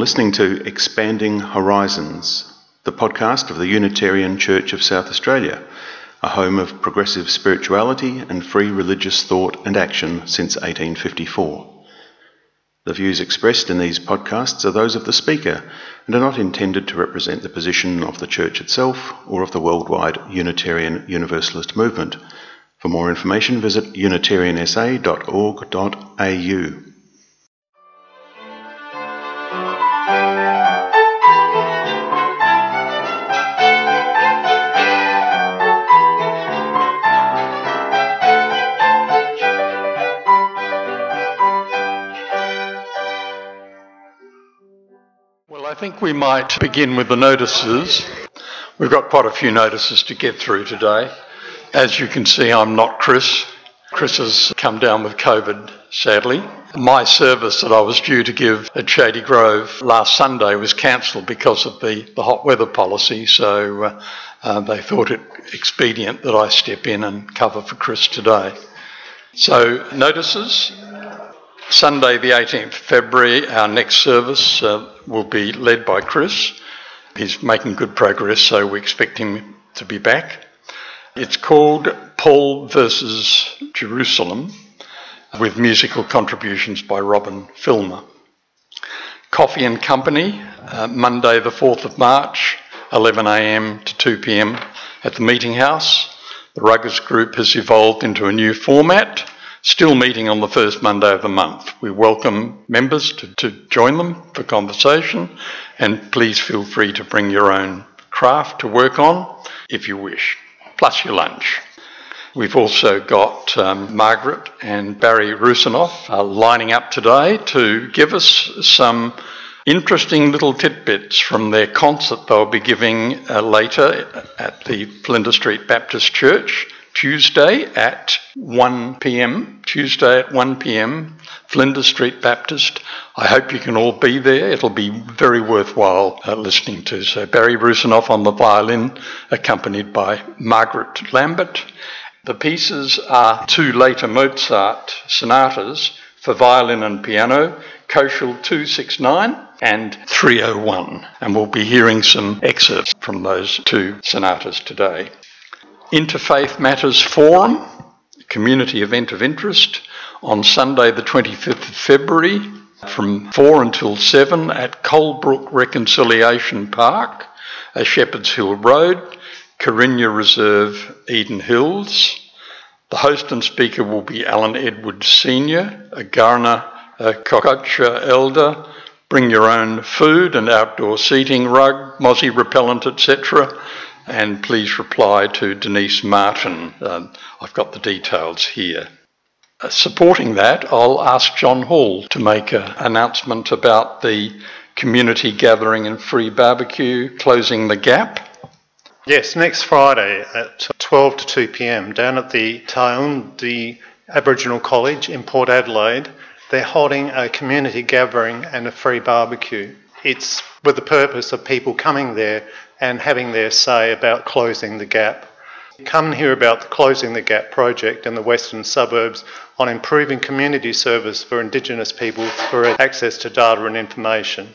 Listening to Expanding Horizons, the podcast of the Unitarian Church of South Australia, a home of progressive spirituality and free religious thought and action since 1854. The views expressed in these podcasts are those of the speaker and are not intended to represent the position of the Church itself or of the worldwide Unitarian Universalist movement. For more information, visit unitariansa.org.au. think we might begin with the notices. We've got quite a few notices to get through today. As you can see, I'm not Chris. Chris has come down with COVID, sadly. My service that I was due to give at Shady Grove last Sunday was cancelled because of the, the hot weather policy, so uh, uh, they thought it expedient that I step in and cover for Chris today. So, notices. Sunday, the 18th February, our next service uh, will be led by Chris. He's making good progress, so we expect him to be back. It's called Paul versus Jerusalem, with musical contributions by Robin Filmer. Coffee and Company, uh, Monday, the 4th of March, 11am to 2pm at the Meeting House. The Ruggers Group has evolved into a new format still meeting on the first Monday of the month. We welcome members to, to join them for conversation, and please feel free to bring your own craft to work on if you wish, plus your lunch. We've also got um, Margaret and Barry Rusinoff uh, lining up today to give us some interesting little tidbits from their concert they'll be giving uh, later at the Flinders Street Baptist Church Tuesday at 1 pm. Tuesday at 1 pm, Flinders Street Baptist. I hope you can all be there. It'll be very worthwhile uh, listening to. So, Barry Rusinoff on the violin, accompanied by Margaret Lambert. The pieces are two later Mozart sonatas for violin and piano, Köchel 269 and 301. And we'll be hearing some excerpts from those two sonatas today. Interfaith Matters Forum, community event of interest, on Sunday, the 25th of February, from 4 until 7 at Colebrook Reconciliation Park, Shepherds Hill Road, Carinya Reserve, Eden Hills. The host and speaker will be Alan Edwards Sr., a Kaurna a Kokatha elder. Bring your own food and outdoor seating, rug, mozzie repellent, etc and please reply to Denise Martin. Um, I've got the details here. Uh, supporting that, I'll ask John Hall to make an announcement about the community gathering and free barbecue closing the gap. Yes, next Friday at 12 to 2 pm down at the Tauondi Aboriginal College in Port Adelaide, they're holding a community gathering and a free barbecue. It's with the purpose of people coming there and having their say about closing the gap. Come and hear about the Closing the Gap project in the western suburbs on improving community service for Indigenous people for access to data and information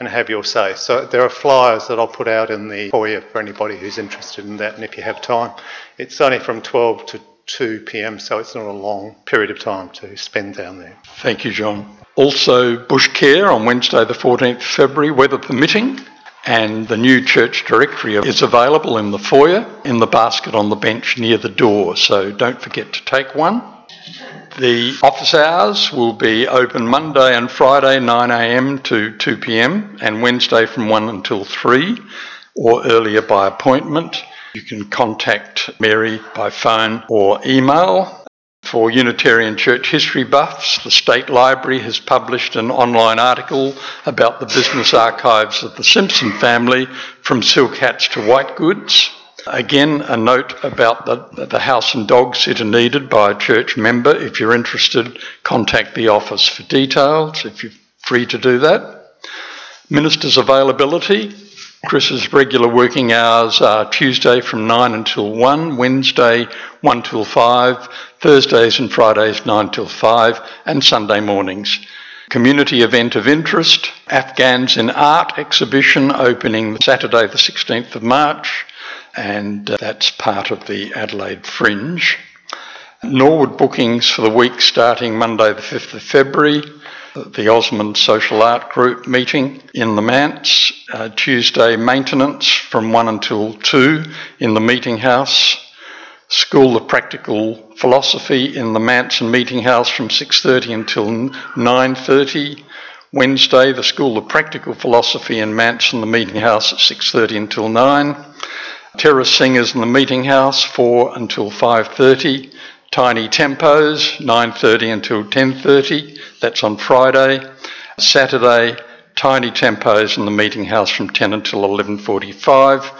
and have your say. So there are flyers that I'll put out in the foyer for anybody who's interested in that and if you have time. It's only from 12 to 2 pm, so it's not a long period of time to spend down there. Thank you, John. Also, Bush Care on Wednesday, the 14th February, weather permitting and the new church directory is available in the foyer in the basket on the bench near the door, so don't forget to take one. The office hours will be open Monday and Friday 9am to 2pm and Wednesday from 1 until 3 or earlier by appointment. You can contact Mary by phone or email for Unitarian Church history buffs, the State Library has published an online article about the business archives of the Simpson family from silk hats to white goods. Again, a note about the, the house and dog sitter needed by a church member. If you're interested, contact the office for details if you're free to do that. Ministers' availability. Chris's regular working hours are Tuesday from 9 until 1, Wednesday 1 till 5, Thursdays and Fridays 9 till 5, and Sunday mornings. community event of interest, Afghans in Art exhibition opening Saturday the 16th of March, and uh, that's part of the Adelaide Fringe. Norwood bookings for the week starting Monday the 5th of February, the Osmond Social Art Group meeting in the Manse, uh, Tuesday maintenance from 1 until 2 in the Meeting House, School of Practical Philosophy in the Manson Meeting House from 6:30 until 9:30. Wednesday, the School of Practical Philosophy in Manson, the Meeting House at 6:30 until 9. Terrace Singers in the Meeting House 4 until 5:30. Tiny Tempos 9:30 until 10:30. That's on Friday. Saturday, Tiny Tempos in the Meeting House from 10 until 11:45.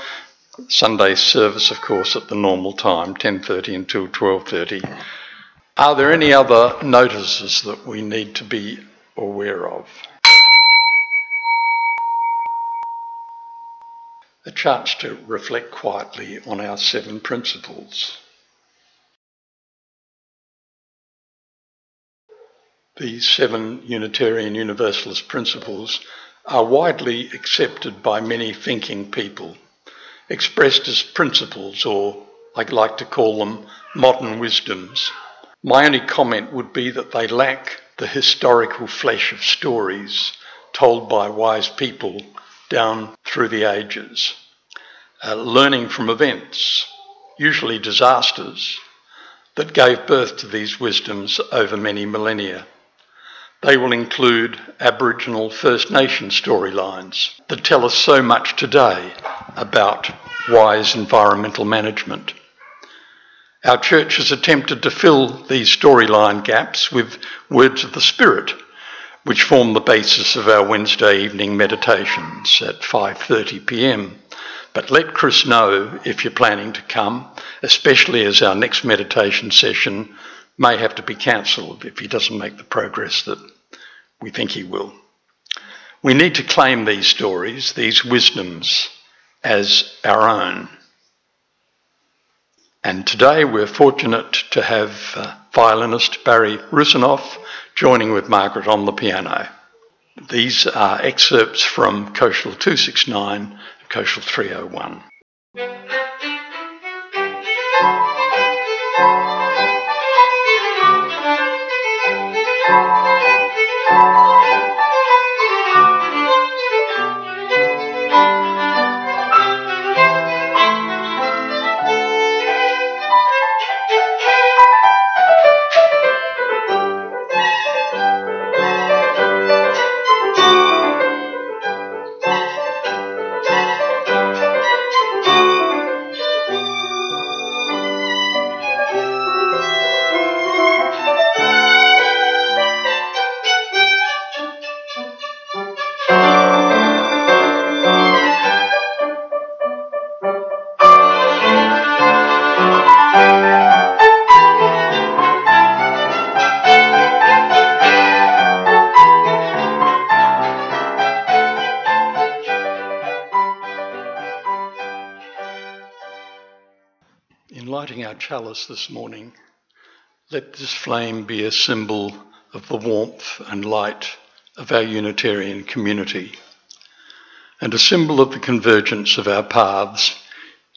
Sunday service, of course, at the normal time, 10:30 until 12:30. Are there any other notices that we need to be aware of? A chance to reflect quietly on our seven principles. These seven Unitarian Universalist principles are widely accepted by many thinking people expressed as principles, or I like to call them modern wisdoms. My only comment would be that they lack the historical flesh of stories told by wise people down through the ages. Uh, learning from events, usually disasters, that gave birth to these wisdoms over many millennia. They will include Aboriginal First Nation storylines that tell us so much today about wise environmental management. Our church has attempted to fill these storyline gaps with words of the Spirit, which form the basis of our Wednesday evening meditations at 5:30 p.m. But let Chris know if you're planning to come, especially as our next meditation session may have to be cancelled if he doesn't make the progress that we think he will. We need to claim these stories, these wisdoms, as our own. And today we're fortunate to have uh, violinist Barry Rusinoff joining with Margaret on the piano. These are excerpts from Köchel 269 and Köchel 301. Chalice this morning, let this flame be a symbol of the warmth and light of our Unitarian community and a symbol of the convergence of our paths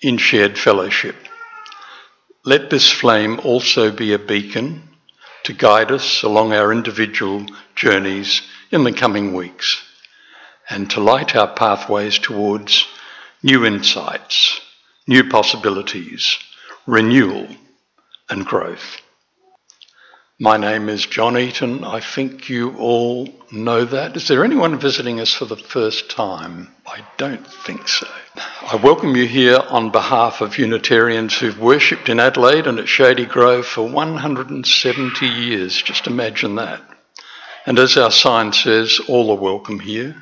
in shared fellowship. Let this flame also be a beacon to guide us along our individual journeys in the coming weeks and to light our pathways towards new insights, new possibilities renewal and growth. My name is John Eaton. I think you all know that. Is there anyone visiting us for the first time? I don't think so. I welcome you here on behalf of Unitarians who've worshipped in Adelaide and at Shady Grove for 170 years. Just imagine that. And as our sign says, all are welcome here.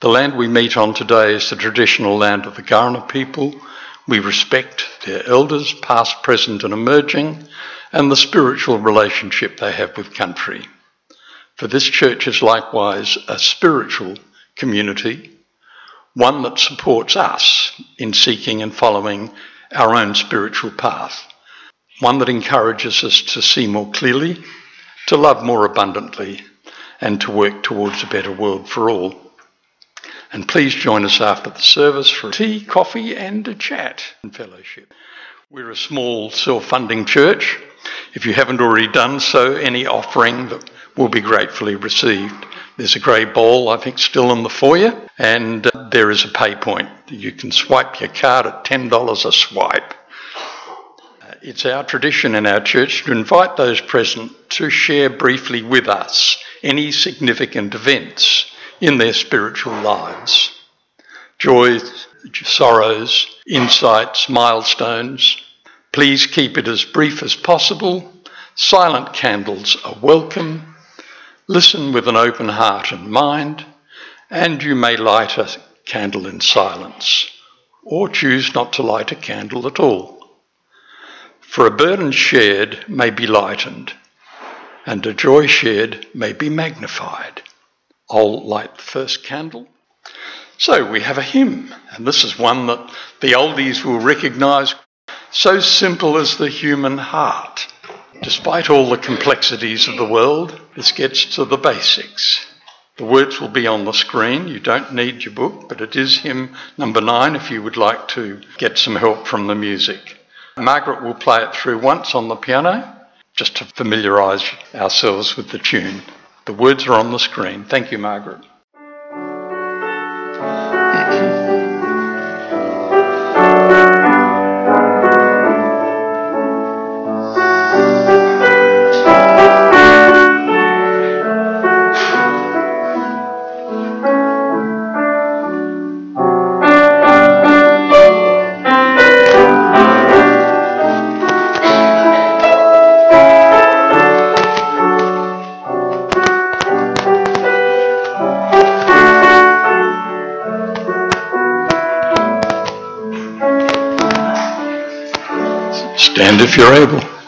The land we meet on today is the traditional land of the Kaurna people we respect their elders, past, present, and emerging, and the spiritual relationship they have with country. For this church is likewise a spiritual community, one that supports us in seeking and following our own spiritual path, one that encourages us to see more clearly, to love more abundantly, and to work towards a better world for all. And please join us after the service for tea, coffee, and a chat and fellowship. We're a small self funding church. If you haven't already done so, any offering that will be gratefully received. There's a grey ball, I think, still in the foyer, and uh, there is a pay point. You can swipe your card at $10 a swipe. Uh, it's our tradition in our church to invite those present to share briefly with us any significant events in their spiritual lives joys, sorrows, insights, milestones. Please keep it as brief as possible. Silent candles are welcome. Listen with an open heart and mind, and you may light a candle in silence, or choose not to light a candle at all. For a burden shared may be lightened, and a joy shared may be magnified. I'll light the first candle. So we have a hymn, and this is one that the oldies will recognise. So simple as the human heart. Despite all the complexities of the world, this gets to the basics. The words will be on the screen. You don't need your book, but it is hymn number nine if you would like to get some help from the music. Margaret will play it through once on the piano, just to familiarise ourselves with the tune. The words are on the screen. Thank you, Margaret. Stand if you're able.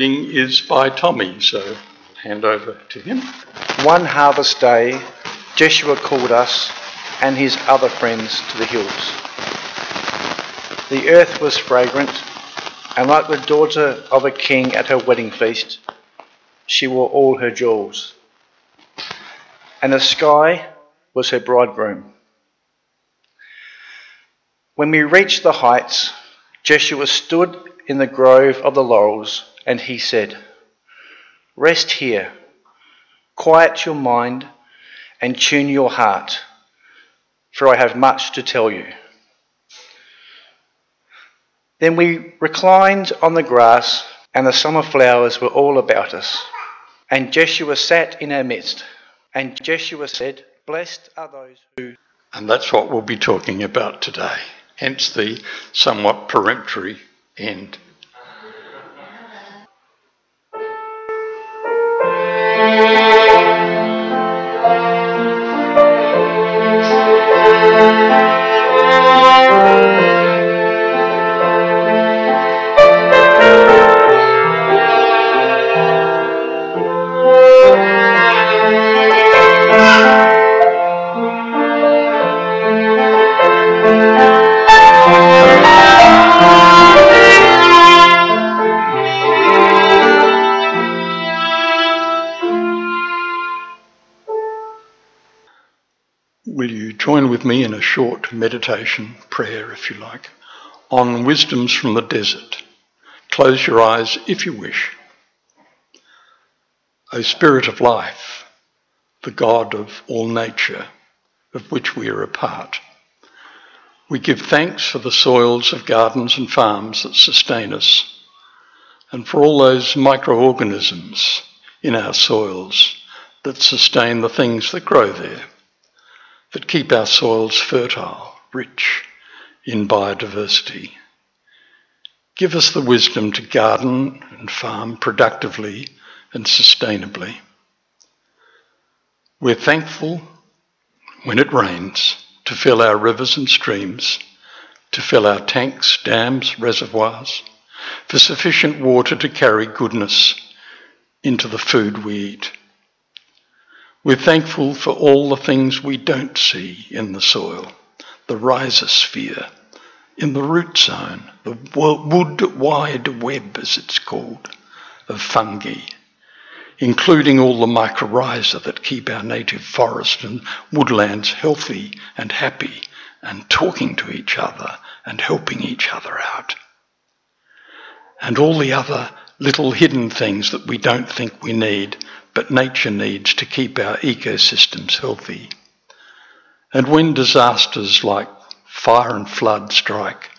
Reading is by Tommy, so hand over to him. One harvest day, Jeshua called us and his other friends to the hills. The earth was fragrant, and like the daughter of a king at her wedding feast, she wore all her jewels. And the sky was her bridegroom. When we reached the heights, Jeshua stood in the grove of the laurels, and he said, Rest here, quiet your mind, and tune your heart, for I have much to tell you. Then we reclined on the grass, and the summer flowers were all about us. And Jeshua sat in our midst. And Jeshua said, Blessed are those who. And that's what we'll be talking about today, hence the somewhat peremptory end. With me in a short meditation prayer, if you like, on wisdoms from the desert. Close your eyes if you wish. O Spirit of life, the God of all nature, of which we are a part. We give thanks for the soils of gardens and farms that sustain us, and for all those microorganisms in our soils that sustain the things that grow there, that keep our soils fertile, rich in biodiversity. Give us the wisdom to garden and farm productively and sustainably. We're thankful when it rains to fill our rivers and streams, to fill our tanks, dams, reservoirs, for sufficient water to carry goodness into the food we eat. We're thankful for all the things we don't see in the soil, the rhizosphere, in the root zone, the wood wide web, as it's called, of fungi, including all the mycorrhiza that keep our native forest and woodlands healthy and happy and talking to each other and helping each other out. And all the other little hidden things that we don't think we need but nature needs to keep our ecosystems healthy. And when disasters like fire and flood strike,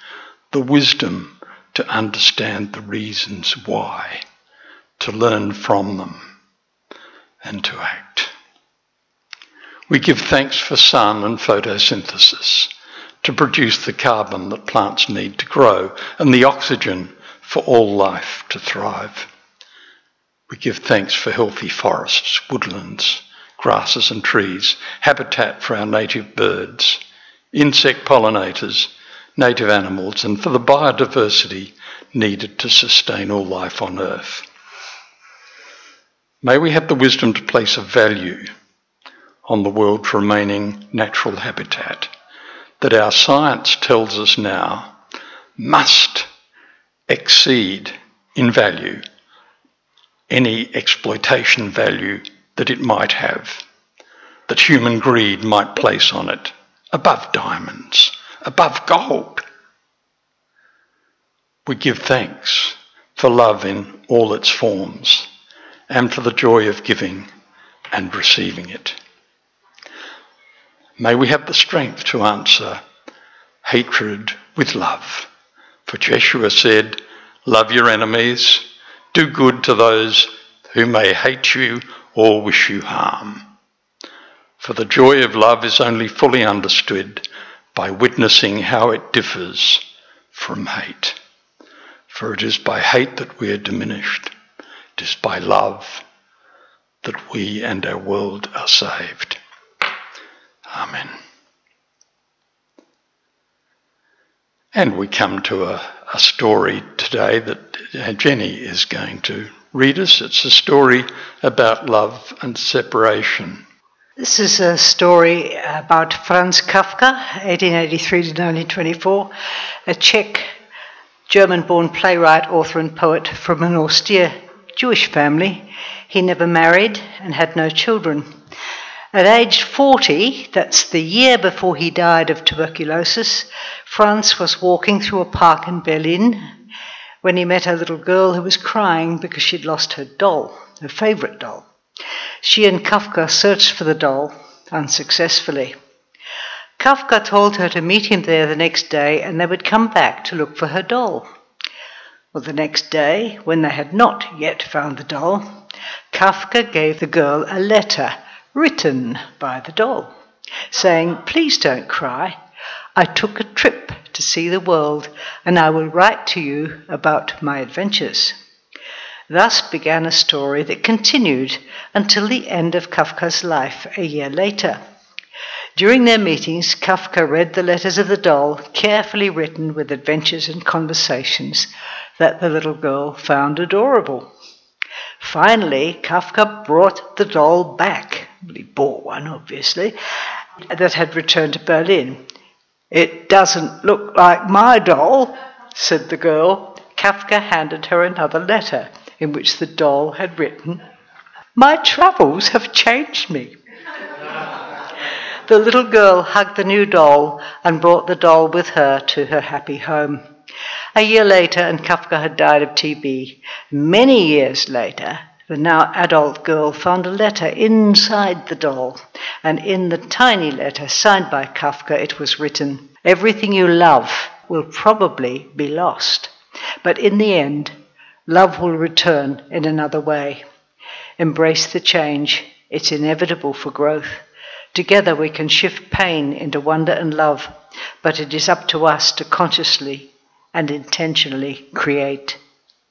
the wisdom to understand the reasons why, to learn from them, and to act. We give thanks for sun and photosynthesis to produce the carbon that plants need to grow and the oxygen for all life to thrive. We give thanks for healthy forests, woodlands, grasses and trees, habitat for our native birds, insect pollinators, native animals, and for the biodiversity needed to sustain all life on Earth. May we have the wisdom to place a value on the world's remaining natural habitat that our science tells us now must exceed in value any exploitation value that it might have, that human greed might place on it, above diamonds, above gold. We give thanks for love in all its forms and for the joy of giving and receiving it. May we have the strength to answer hatred with love. For Jeshua said, Love your enemies do good to those who may hate you or wish you harm. For the joy of love is only fully understood by witnessing how it differs from hate. For it is by hate that we are diminished, it is by love that we and our world are saved. Amen. And we come to a, a story today that Jenny is going to read us. It's a story about love and separation. This is a story about Franz Kafka, 1883 to 1924, a Czech German born playwright, author, and poet from an austere Jewish family. He never married and had no children. At age 40, that's the year before he died of tuberculosis, Franz was walking through a park in Berlin when he met a little girl who was crying because she'd lost her doll, her favourite doll. She and Kafka searched for the doll unsuccessfully. Kafka told her to meet him there the next day and they would come back to look for her doll. Well, the next day, when they had not yet found the doll, Kafka gave the girl a letter written by the doll, saying, Please don't cry. I took a trip to see the world, and I will write to you about my adventures. Thus began a story that continued until the end of Kafka's life a year later. During their meetings, Kafka read the letters of the doll, carefully written with adventures and conversations that the little girl found adorable. Finally, Kafka brought the doll back. He bought one, obviously, that had returned to Berlin. It doesn't look like my doll, said the girl. Kafka handed her another letter in which the doll had written, My travels have changed me. The little girl hugged the new doll and brought the doll with her to her happy home. A year later, and Kafka had died of TB. Many years later, The now adult girl found a letter inside the doll, and in the tiny letter signed by Kafka, it was written Everything you love will probably be lost, but in the end, love will return in another way. Embrace the change, it's inevitable for growth. Together we can shift pain into wonder and love, but it is up to us to consciously and intentionally create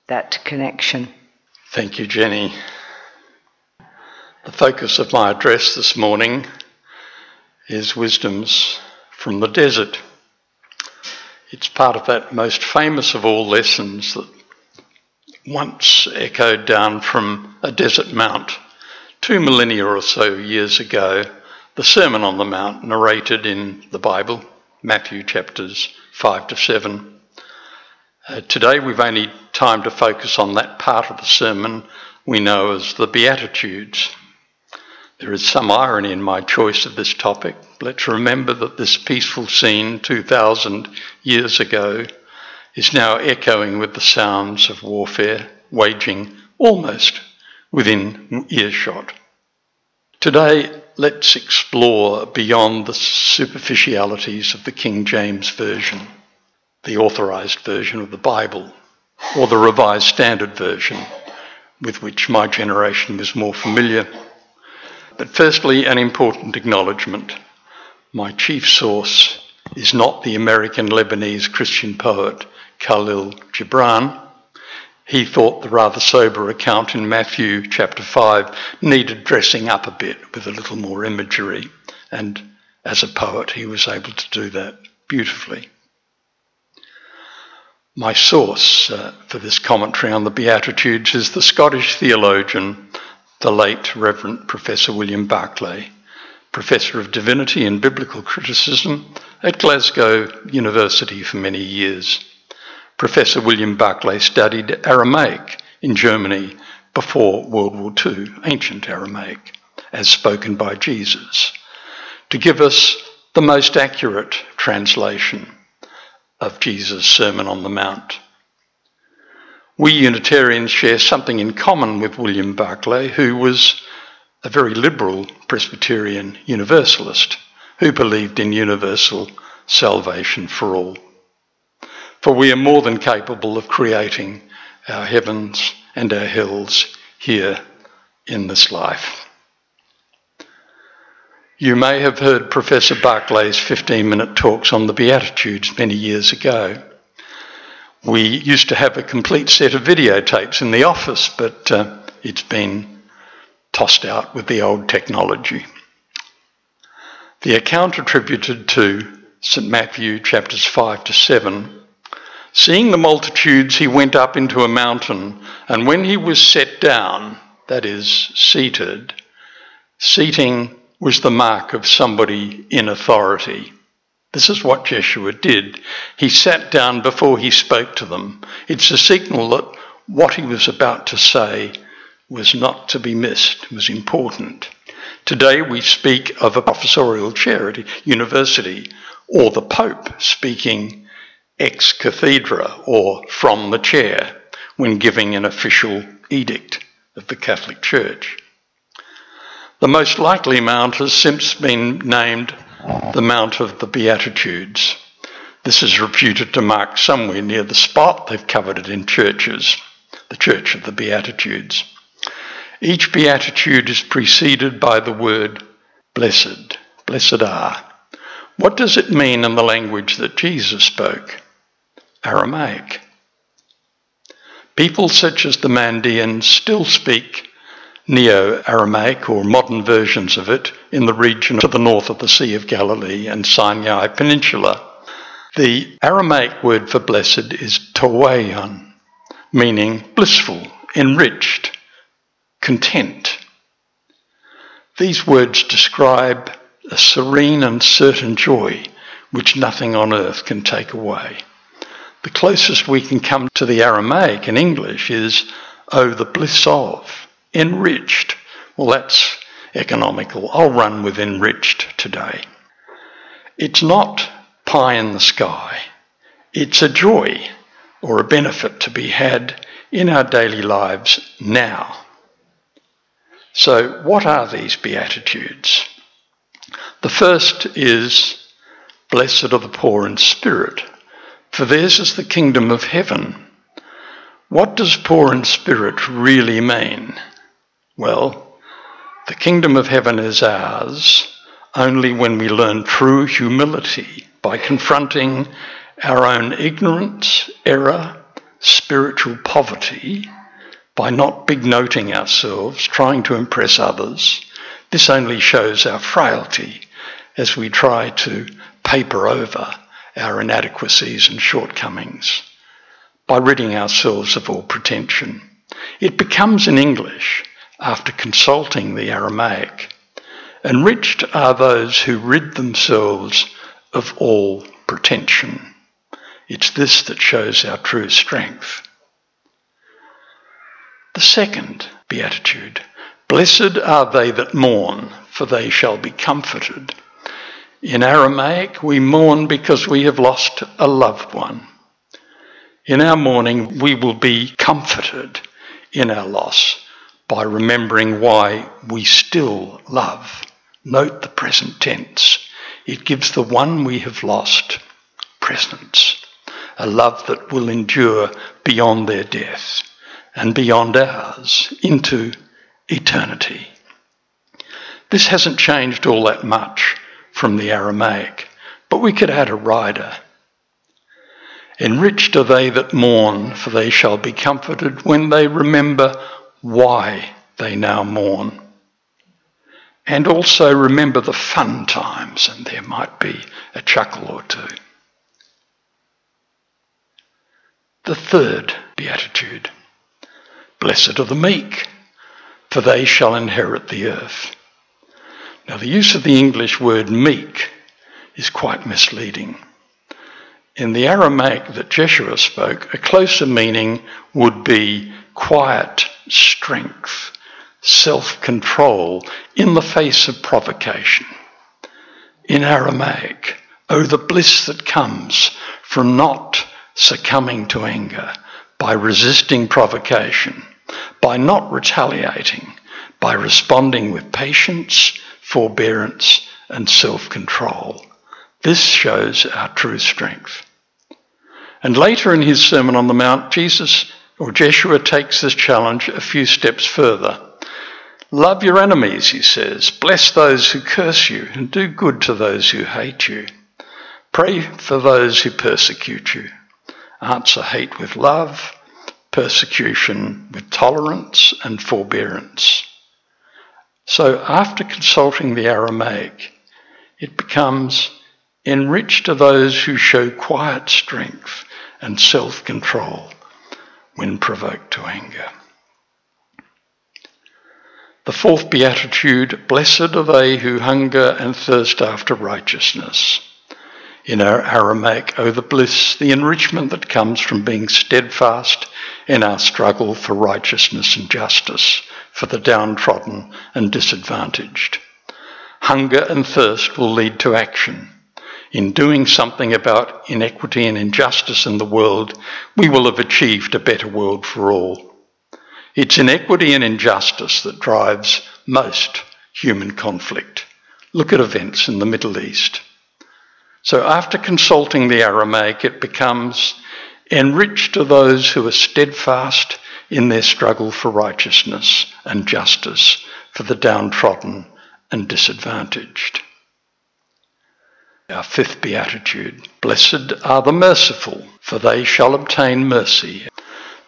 that connection. Thank you, Jenny. The focus of my address this morning is wisdoms from the desert. It's part of that most famous of all lessons that once echoed down from a desert mount two millennia or so years ago, the Sermon on the Mount narrated in the Bible, Matthew chapters 5 to 7. Uh, today we've only time to focus on that part of the sermon we know as the Beatitudes. There is some irony in my choice of this topic. Let's remember that this peaceful scene 2,000 years ago is now echoing with the sounds of warfare waging almost within earshot. Today, let's explore beyond the superficialities of the King James Version, the authorized version of the Bible, or the Revised Standard Version, with which my generation was more familiar. But firstly, an important acknowledgement. My chief source is not the American Lebanese Christian poet Khalil Gibran. He thought the rather sober account in Matthew chapter 5 needed dressing up a bit with a little more imagery, and as a poet, he was able to do that beautifully. My source uh, for this commentary on the Beatitudes is the Scottish theologian, the late Reverend Professor William Barclay, Professor of Divinity and Biblical Criticism at Glasgow University for many years. Professor William Barclay studied Aramaic in Germany before World War II, ancient Aramaic, as spoken by Jesus, to give us the most accurate translation of Jesus' Sermon on the Mount. We Unitarians share something in common with William Barclay, who was a very liberal Presbyterian Universalist who believed in universal salvation for all. For we are more than capable of creating our heavens and our hills here in this life. You may have heard Professor Barclay's 15 minute talks on the Beatitudes many years ago. We used to have a complete set of videotapes in the office, but uh, it's been tossed out with the old technology. The account attributed to St Matthew chapters 5 to 7 Seeing the multitudes, he went up into a mountain, and when he was set down, that is, seated, seating was the mark of somebody in authority. This is what Jeshua did. He sat down before he spoke to them. It's a signal that what he was about to say was not to be missed, was important. Today we speak of a professorial chair at university, or the Pope speaking ex cathedra or from the chair when giving an official edict of the Catholic Church. The most likely mount has since been named the Mount of the Beatitudes. This is reputed to mark somewhere near the spot they've covered it in churches, the Church of the Beatitudes. Each beatitude is preceded by the word blessed, blessed are. What does it mean in the language that Jesus spoke? Aramaic. People such as the Mandeans still speak Neo Aramaic or modern versions of it in the region to the north of the Sea of Galilee and Sinai Peninsula. The Aramaic word for blessed is towayan, meaning blissful, enriched, content. These words describe a serene and certain joy which nothing on earth can take away. The closest we can come to the Aramaic in English is, oh, the bliss of, enriched. Well, that's economical. I'll run with enriched today. It's not pie in the sky, it's a joy or a benefit to be had in our daily lives now. So, what are these Beatitudes? The first is Blessed are the poor in spirit, for theirs is the kingdom of heaven. What does poor in spirit really mean? Well, the kingdom of heaven is ours only when we learn true humility by confronting our own ignorance, error, spiritual poverty, by not big noting ourselves, trying to impress others. This only shows our frailty as we try to paper over our inadequacies and shortcomings by ridding ourselves of all pretension. It becomes in English, after consulting the Aramaic, enriched are those who rid themselves of all pretension. It's this that shows our true strength. The second beatitude Blessed are they that mourn, for they shall be comforted. In Aramaic, we mourn because we have lost a loved one. In our mourning, we will be comforted in our loss by remembering why we still love. Note the present tense. It gives the one we have lost presence, a love that will endure beyond their death and beyond ours into eternity. This hasn't changed all that much from the Aramaic, but we could add a rider. Enriched are they that mourn, for they shall be comforted when they remember why they now mourn. And also remember the fun times, and there might be a chuckle or two. The third beatitude Blessed are the meek, for they shall inherit the earth. Now, the use of the English word meek is quite misleading. In the Aramaic that Jeshua spoke, a closer meaning would be quiet strength, self control in the face of provocation. In Aramaic, oh, the bliss that comes from not succumbing to anger, by resisting provocation, by not retaliating, by responding with patience, forbearance, and self control. This shows our true strength. And later in his Sermon on the Mount, Jesus or Jeshua takes this challenge a few steps further. Love your enemies, he says. Bless those who curse you, and do good to those who hate you. Pray for those who persecute you. Answer hate with love, persecution with tolerance and forbearance. So after consulting the Aramaic, it becomes enriched to those who show quiet strength and self control when provoked to anger. The fourth beatitude Blessed are they who hunger and thirst after righteousness. In our Aramaic, oh, the bliss, the enrichment that comes from being steadfast in our struggle for righteousness and justice for the downtrodden and disadvantaged. Hunger and thirst will lead to action. In doing something about inequity and injustice in the world, we will have achieved a better world for all. It's inequity and injustice that drives most human conflict. Look at events in the Middle East. So, after consulting the Aramaic, it becomes enriched to those who are steadfast in their struggle for righteousness and justice for the downtrodden and disadvantaged. Our fifth beatitude Blessed are the merciful, for they shall obtain mercy.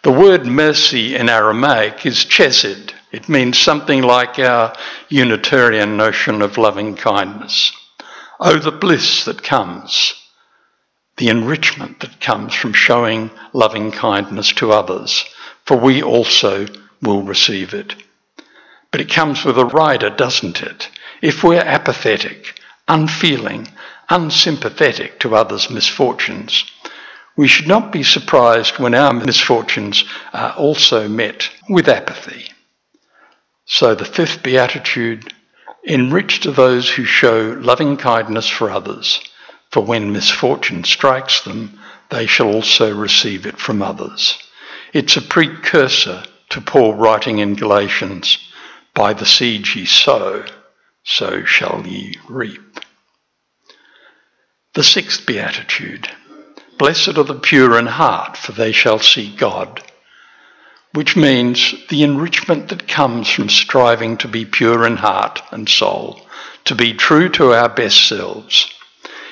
The word mercy in Aramaic is chesed. It means something like our Unitarian notion of loving kindness. Oh, the bliss that comes, the enrichment that comes from showing loving kindness to others for we also will receive it. But it comes with a rider, doesn't it? If we're apathetic, unfeeling, unsympathetic to others' misfortunes, we should not be surprised when our misfortunes are also met with apathy. So the fifth beatitude enriched those who show loving kindness for others, for when misfortune strikes them, they shall also receive it from others. It's a precursor to Paul writing in Galatians By the seed ye sow, so shall ye reap. The sixth beatitude Blessed are the pure in heart, for they shall see God, which means the enrichment that comes from striving to be pure in heart and soul, to be true to our best selves.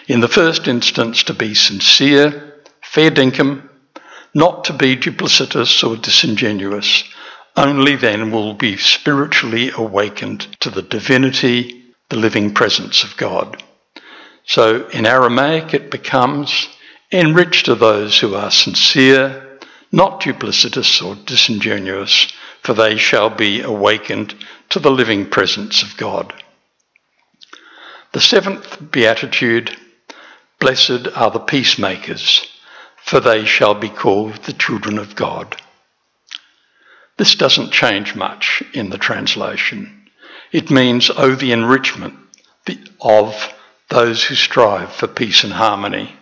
In the first instance, to be sincere, fair dinkum, not to be duplicitous or disingenuous. Only then will be spiritually awakened to the divinity, the living presence of God. So in Aramaic it becomes enriched to those who are sincere, not duplicitous or disingenuous, for they shall be awakened to the living presence of God. The seventh beatitude Blessed are the peacemakers, for they shall be called the children of God. This doesn't change much in the translation. It means, oh, the enrichment of those who strive for peace and harmony.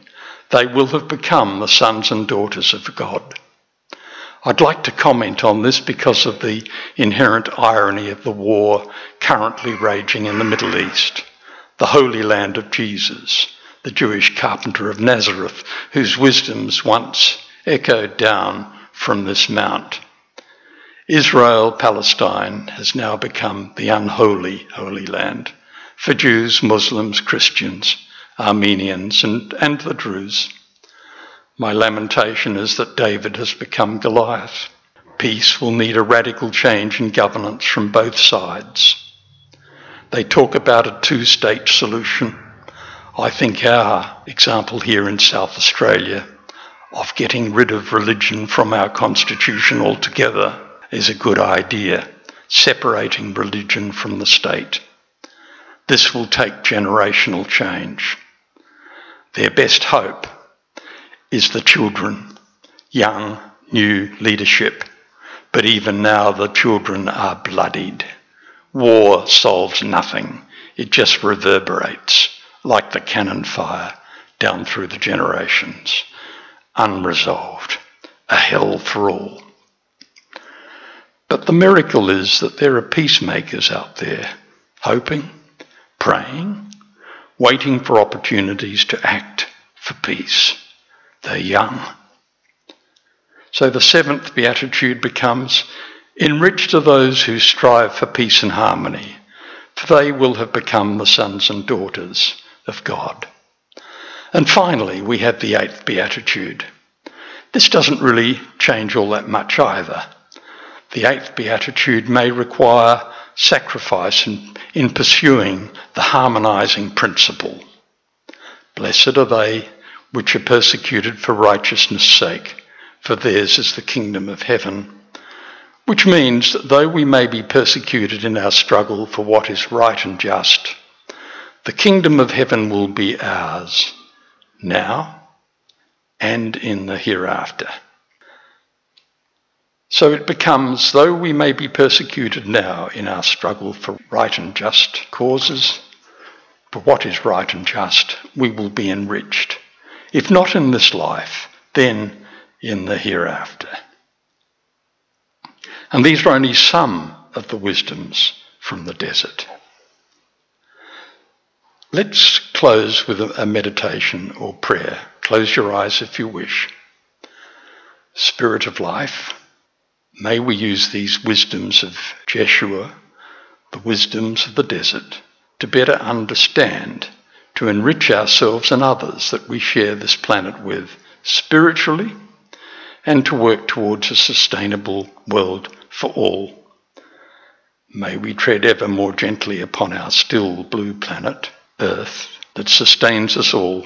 They will have become the sons and daughters of God. I'd like to comment on this because of the inherent irony of the war currently raging in the Middle East, the holy land of Jesus, the Jewish carpenter of Nazareth, whose wisdoms once echoed down from this mount. Israel, Palestine, has now become the unholy Holy Land for Jews, Muslims, Christians, Armenians, and, and the Druze. My lamentation is that David has become Goliath. Peace will need a radical change in governance from both sides. They talk about a two state solution. I think our example here in South Australia of getting rid of religion from our constitution altogether is a good idea, separating religion from the state. This will take generational change. Their best hope is the children, young, new leadership. But even now, the children are bloodied. War solves nothing, it just reverberates like the cannon fire down through the generations. Unresolved, a hell for all. But the miracle is that there are peacemakers out there, hoping, praying, waiting for opportunities to act for peace. They're young. So the seventh beatitude becomes enriched are those who strive for peace and harmony, for they will have become the sons and daughters of God. And finally, we have the eighth beatitude. This doesn't really change all that much either. The eighth beatitude may require sacrifice in, in pursuing the harmonizing principle. Blessed are they which are persecuted for righteousness' sake, for theirs is the kingdom of heaven. Which means that though we may be persecuted in our struggle for what is right and just, the kingdom of heaven will be ours now and in the hereafter. So it becomes, though we may be persecuted now in our struggle for right and just causes, for what is right and just, we will be enriched. If not in this life, then in the hereafter. And these are only some of the wisdoms from the desert. Let's close with a meditation or prayer. Close your eyes if you wish. Spirit of life, May we use these wisdoms of Jeshua, the wisdoms of the desert, to better understand, to enrich ourselves and others that we share this planet with spiritually, and to work towards a sustainable world for all. May we tread ever more gently upon our still blue planet, Earth, that sustains us all.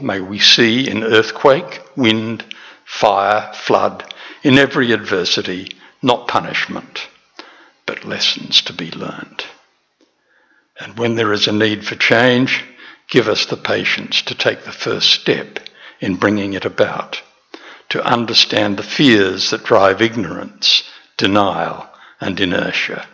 May we see in earthquake, wind, fire, flood, in every adversity, not punishment, but lessons to be learned. And when there is a need for change, give us the patience to take the first step in bringing it about, to understand the fears that drive ignorance, denial, and inertia.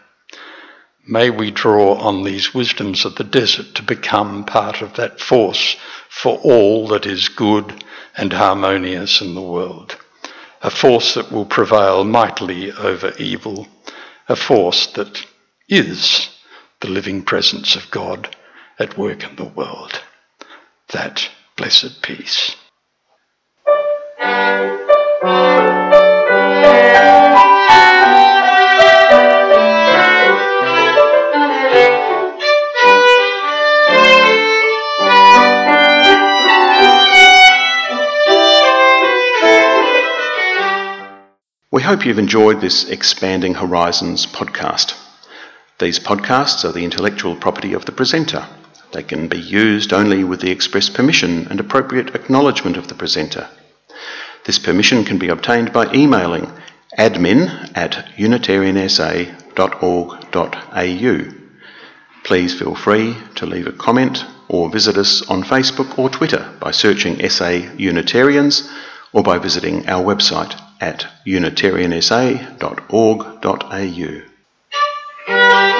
May we draw on these wisdoms of the desert to become part of that force for all that is good and harmonious in the world a force that will prevail mightily over evil a force that is the living presence of God at work in the world. That blessed peace. We hope you've enjoyed this Expanding Horizons podcast. These podcasts are the intellectual property of the presenter. They can be used only with the express permission and appropriate acknowledgement of the presenter. This permission can be obtained by emailing admin at unitariansa.org.au. Please feel free to leave a comment or visit us on Facebook or Twitter by searching SA Unitarians or by visiting our website at unitariansa.org.au.